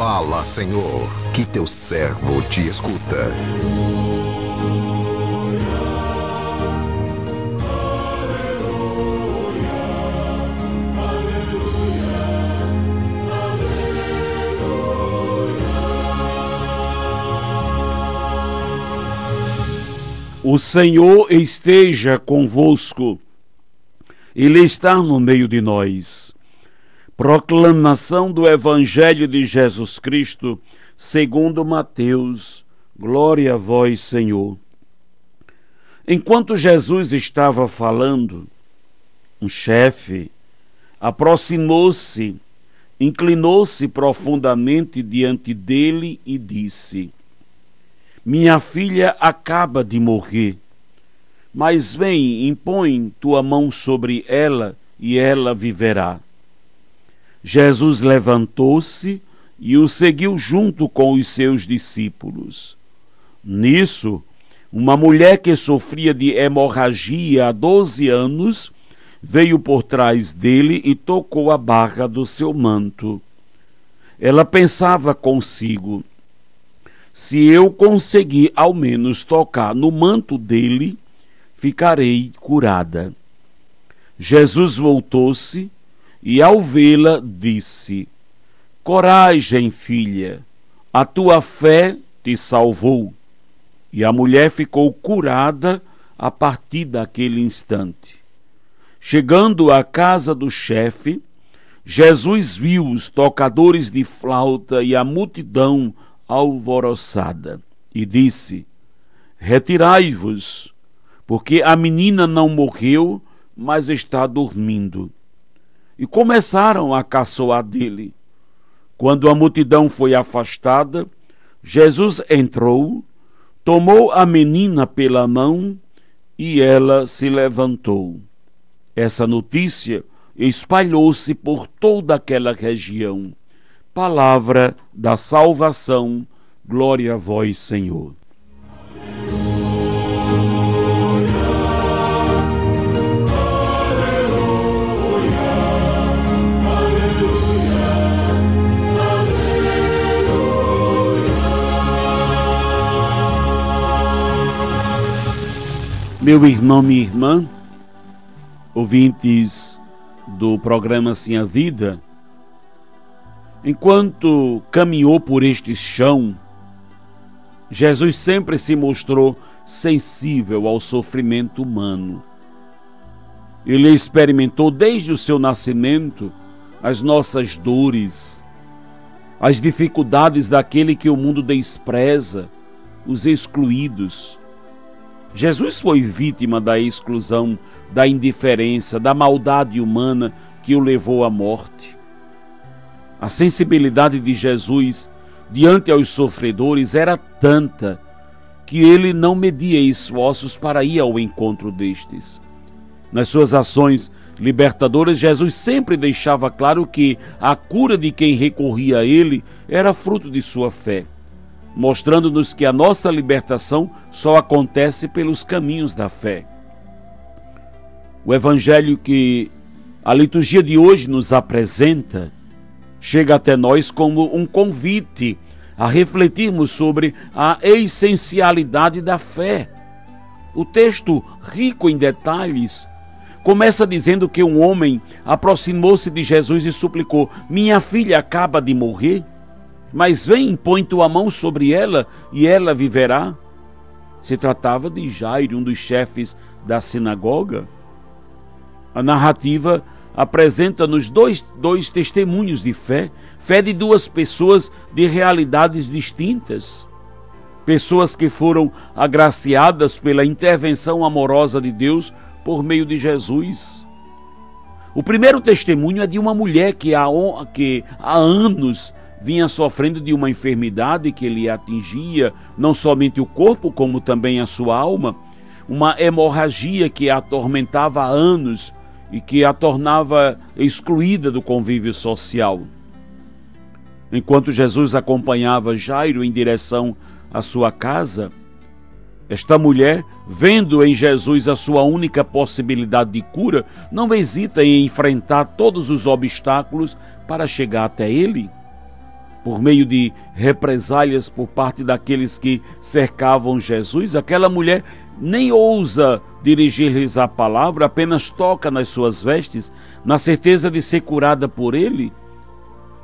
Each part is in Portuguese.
Fala, Senhor, que teu servo te escuta. O Senhor esteja convosco, Ele está no meio de nós. Proclamação do Evangelho de Jesus Cristo, segundo Mateus. Glória a vós, Senhor. Enquanto Jesus estava falando, um chefe aproximou-se, inclinou-se profundamente diante dele e disse: minha filha acaba de morrer. Mas vem, impõe tua mão sobre ela e ela viverá. Jesus levantou-se e o seguiu junto com os seus discípulos. Nisso, uma mulher que sofria de hemorragia há doze anos veio por trás dele e tocou a barra do seu manto. Ela pensava consigo: se eu conseguir ao menos tocar no manto dele, ficarei curada. Jesus voltou-se e, ao vê-la, disse: Coragem, filha, a tua fé te salvou. E a mulher ficou curada a partir daquele instante. Chegando à casa do chefe, Jesus viu os tocadores de flauta e a multidão alvoroçada e disse: Retirai-vos, porque a menina não morreu, mas está dormindo. E começaram a caçoar dele. Quando a multidão foi afastada, Jesus entrou, tomou a menina pela mão e ela se levantou. Essa notícia espalhou-se por toda aquela região palavra da salvação. Glória a vós, Senhor. Meu irmão, minha irmã, ouvintes do programa Sim a Vida, Enquanto caminhou por este chão, Jesus sempre se mostrou sensível ao sofrimento humano. Ele experimentou desde o seu nascimento as nossas dores, as dificuldades daquele que o mundo despreza, os excluídos. Jesus foi vítima da exclusão, da indiferença, da maldade humana que o levou à morte. A sensibilidade de Jesus diante aos sofredores era tanta que ele não media esforços para ir ao encontro destes. Nas suas ações libertadoras, Jesus sempre deixava claro que a cura de quem recorria a ele era fruto de sua fé, mostrando-nos que a nossa libertação só acontece pelos caminhos da fé. O evangelho que a liturgia de hoje nos apresenta chega até nós como um convite a refletirmos sobre a essencialidade da fé. O texto, rico em detalhes, começa dizendo que um homem aproximou-se de Jesus e suplicou: Minha filha acaba de morrer, mas vem, põe tua mão sobre ela e ela viverá. Se tratava de Jairo, um dos chefes da sinagoga. A narrativa apresenta-nos dois, dois testemunhos de fé, fé de duas pessoas de realidades distintas. Pessoas que foram agraciadas pela intervenção amorosa de Deus por meio de Jesus. O primeiro testemunho é de uma mulher que há, que há anos vinha sofrendo de uma enfermidade que lhe atingia não somente o corpo, como também a sua alma, uma hemorragia que a atormentava há anos e que a tornava excluída do convívio social. Enquanto Jesus acompanhava Jairo em direção à sua casa, esta mulher, vendo em Jesus a sua única possibilidade de cura, não hesita em enfrentar todos os obstáculos para chegar até ele. Por meio de represálias por parte daqueles que cercavam Jesus, aquela mulher nem ousa dirigir-lhes a palavra, apenas toca nas suas vestes, na certeza de ser curada por ele.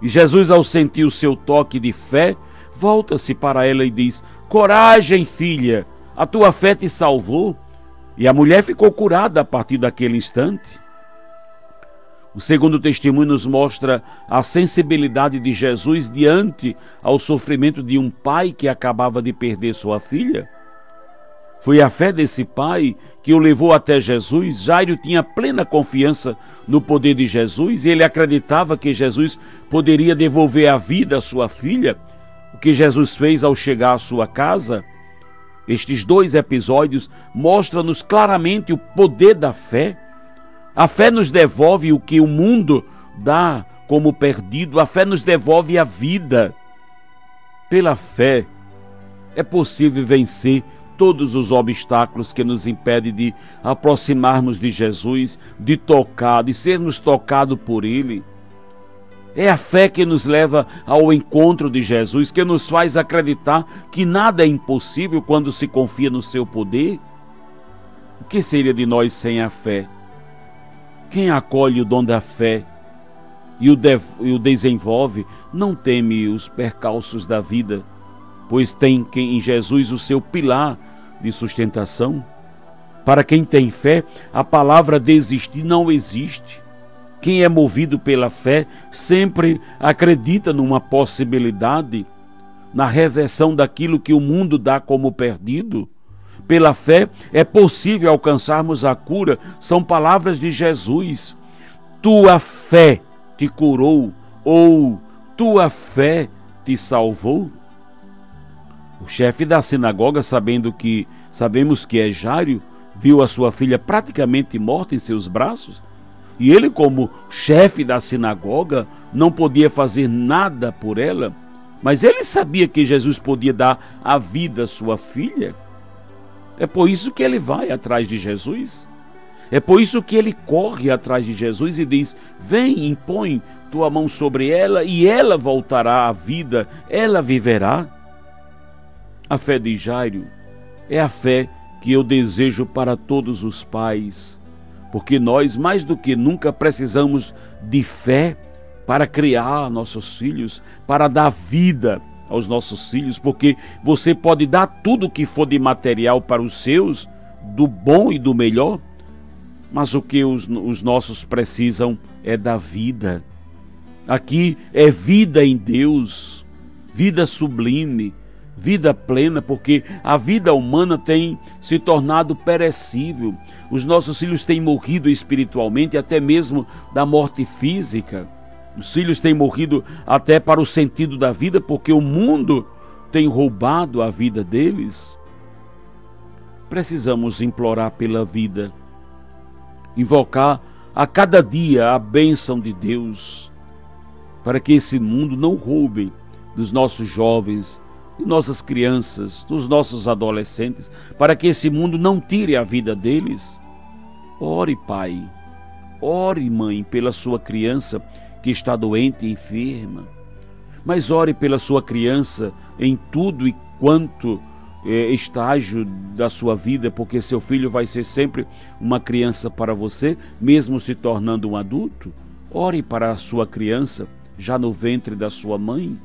E Jesus, ao sentir o seu toque de fé, volta-se para ela e diz: Coragem, filha, a tua fé te salvou. E a mulher ficou curada a partir daquele instante. O segundo testemunho nos mostra a sensibilidade de Jesus diante ao sofrimento de um pai que acabava de perder sua filha. Foi a fé desse pai que o levou até Jesus. Jairo tinha plena confiança no poder de Jesus e ele acreditava que Jesus poderia devolver a vida à sua filha. O que Jesus fez ao chegar à sua casa. Estes dois episódios mostram-nos claramente o poder da fé a fé nos devolve o que o mundo dá como perdido, a fé nos devolve a vida. Pela fé é possível vencer todos os obstáculos que nos impedem de aproximarmos de Jesus, de tocar, de sermos tocados por Ele. É a fé que nos leva ao encontro de Jesus, que nos faz acreditar que nada é impossível quando se confia no seu poder. O que seria de nós sem a fé? Quem acolhe o dom da fé e o, e o desenvolve não teme os percalços da vida, pois tem em Jesus o seu pilar de sustentação. Para quem tem fé, a palavra desistir não existe. Quem é movido pela fé sempre acredita numa possibilidade, na reversão daquilo que o mundo dá como perdido pela fé é possível alcançarmos a cura, são palavras de Jesus. Tua fé te curou ou tua fé te salvou? O chefe da sinagoga, sabendo que sabemos que é Jário, viu a sua filha praticamente morta em seus braços, e ele, como chefe da sinagoga, não podia fazer nada por ela, mas ele sabia que Jesus podia dar a vida à sua filha. É por isso que ele vai atrás de Jesus. É por isso que ele corre atrás de Jesus e diz: Vem, impõe tua mão sobre ela e ela voltará à vida, ela viverá. A fé de Jairo é a fé que eu desejo para todos os pais, porque nós, mais do que nunca, precisamos de fé para criar nossos filhos, para dar vida aos nossos filhos, porque você pode dar tudo que for de material para os seus, do bom e do melhor, mas o que os, os nossos precisam é da vida. Aqui é vida em Deus, vida sublime, vida plena, porque a vida humana tem se tornado perecível. Os nossos filhos têm morrido espiritualmente, até mesmo da morte física. Os filhos têm morrido até para o sentido da vida, porque o mundo tem roubado a vida deles. Precisamos implorar pela vida, invocar a cada dia a bênção de Deus, para que esse mundo não roube dos nossos jovens, de nossas crianças, dos nossos adolescentes, para que esse mundo não tire a vida deles. Ore, Pai, ore, Mãe, pela sua criança que está doente e enferma. Mas ore pela sua criança em tudo e quanto é, estágio da sua vida, porque seu filho vai ser sempre uma criança para você, mesmo se tornando um adulto. Ore para a sua criança já no ventre da sua mãe.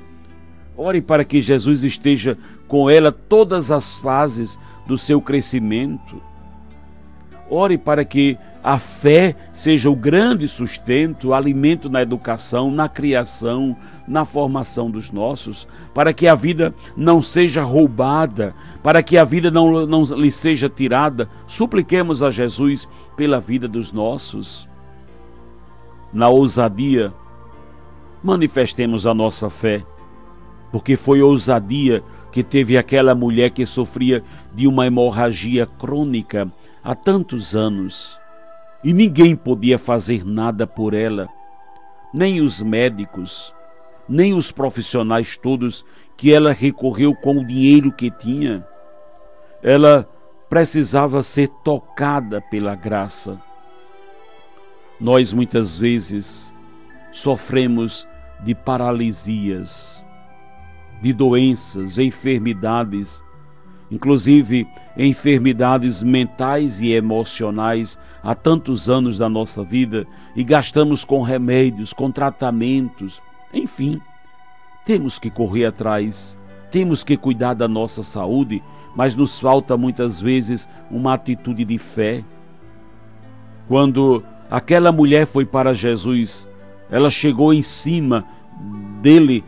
Ore para que Jesus esteja com ela todas as fases do seu crescimento. Ore para que a fé seja o grande sustento, alimento na educação, na criação, na formação dos nossos, para que a vida não seja roubada, para que a vida não, não lhe seja tirada. Supliquemos a Jesus pela vida dos nossos. Na ousadia, manifestemos a nossa fé, porque foi ousadia que teve aquela mulher que sofria de uma hemorragia crônica há tantos anos e ninguém podia fazer nada por ela, nem os médicos, nem os profissionais todos que ela recorreu com o dinheiro que tinha. Ela precisava ser tocada pela graça. Nós muitas vezes sofremos de paralisias, de doenças, enfermidades, inclusive enfermidades mentais e emocionais há tantos anos da nossa vida e gastamos com remédios, com tratamentos, enfim, temos que correr atrás, temos que cuidar da nossa saúde, mas nos falta muitas vezes uma atitude de fé. Quando aquela mulher foi para Jesus, ela chegou em cima dele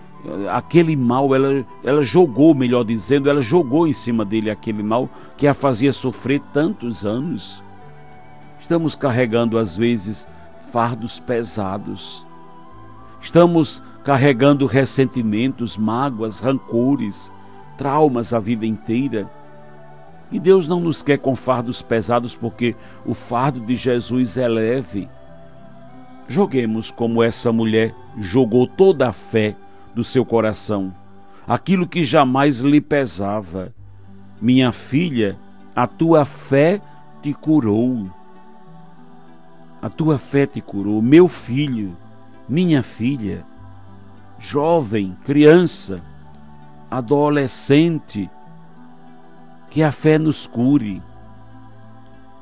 aquele mal, ela, ela jogou, melhor dizendo, ela jogou em cima dele aquele mal que a fazia sofrer tantos anos. Estamos carregando, às vezes, fardos pesados. Estamos carregando ressentimentos, mágoas, rancores, traumas a vida inteira. E Deus não nos quer com fardos pesados, porque o fardo de Jesus é leve. Joguemos como essa mulher jogou toda a fé do seu coração, aquilo que jamais lhe pesava. Minha filha, a tua fé te curou. A tua fé te curou. Meu filho, minha filha, jovem, criança, adolescente, que a fé nos cure,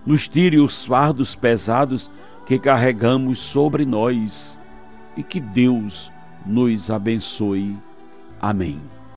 nos tire os fardos pesados que carregamos sobre nós e que Deus nos abençoe. Amém.